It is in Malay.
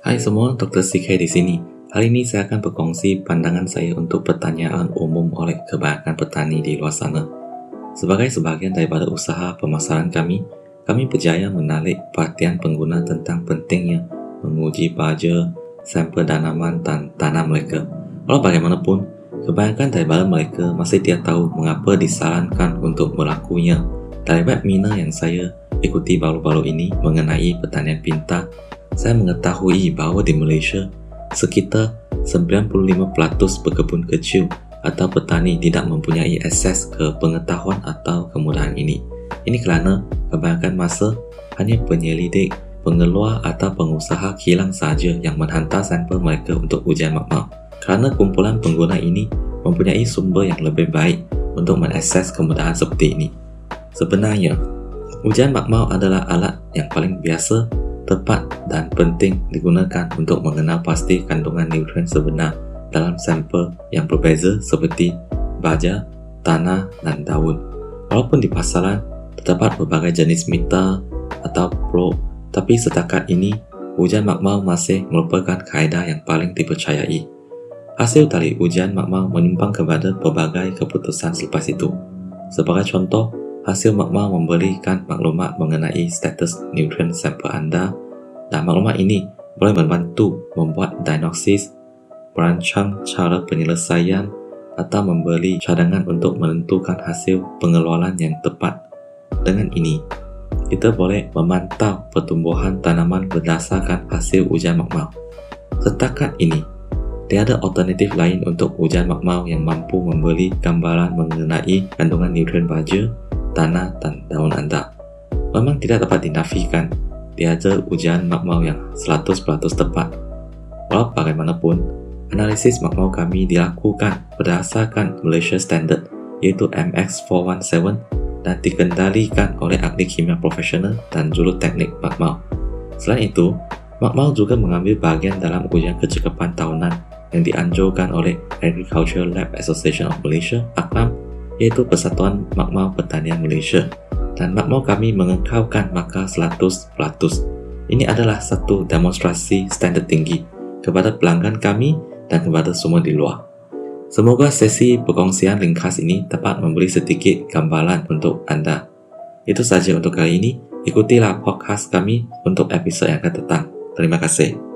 Hai semua, Dr. CK di sini. Hari ini saya akan berkongsi pandangan saya untuk pertanyaan umum oleh kebanyakan petani di luar sana. Sebagai sebahagian daripada usaha pemasaran kami, kami berjaya menarik perhatian pengguna tentang pentingnya menguji baja, sampel tanaman dan tanam mereka. Walau bagaimanapun, kebanyakan daripada mereka masih tidak tahu mengapa disarankan untuk melakukannya. Dari webinar yang saya ikuti baru-baru ini mengenai pertanian pintar saya mengetahui bahawa di Malaysia, sekitar 95% berkebun kecil atau petani tidak mempunyai akses ke pengetahuan atau kemudahan ini. Ini kerana kebanyakan masa hanya penyelidik, pengeluar atau pengusaha kilang sahaja yang menghantar sampel mereka untuk ujian makmal. Kerana kumpulan pengguna ini mempunyai sumber yang lebih baik untuk mengakses kemudahan seperti ini. Sebenarnya, ujian makmal adalah alat yang paling biasa tepat dan penting digunakan untuk mengenal pasti kandungan nutrien sebenar dalam sampel yang berbeza seperti baja, tanah dan daun. Walaupun di pasaran terdapat berbagai jenis meter atau probe, tapi setakat ini ujian makmal masih merupakan kaedah yang paling dipercayai. Hasil dari ujian makmal menyimpang kepada berbagai keputusan selepas itu. Sebagai contoh, hasil makmal memberikan maklumat mengenai status nutrien sampel anda dan maklumat ini boleh membantu membuat diagnosis, merancang cara penyelesaian atau memberi cadangan untuk menentukan hasil pengeluaran yang tepat. Dengan ini, kita boleh memantau pertumbuhan tanaman berdasarkan hasil ujian makmal. Setakat ini, tiada alternatif lain untuk ujian makmal yang mampu memberi gambaran mengenai kandungan nutrien baja, tanah dan daun anda. Memang tidak dapat dinafikan tiada ujian makmal yang 100% tepat. Walau bagaimanapun, analisis makmal kami dilakukan berdasarkan Malaysia Standard iaitu MX417 dan dikendalikan oleh ahli kimia profesional dan juru teknik makmal. Selain itu, makmal juga mengambil bahagian dalam ujian kecekapan tahunan yang dianjurkan oleh Agricultural Lab Association of Malaysia (ACLAM) iaitu Persatuan Makmal Pertanian Malaysia dan makmal kami mengekalkan markah 100%. Ini adalah satu demonstrasi standard tinggi kepada pelanggan kami dan kepada semua di luar. Semoga sesi perkongsian ringkas ini dapat memberi sedikit gambaran untuk anda. Itu saja untuk kali ini. Ikutilah podcast kami untuk episod yang akan datang. Terima kasih.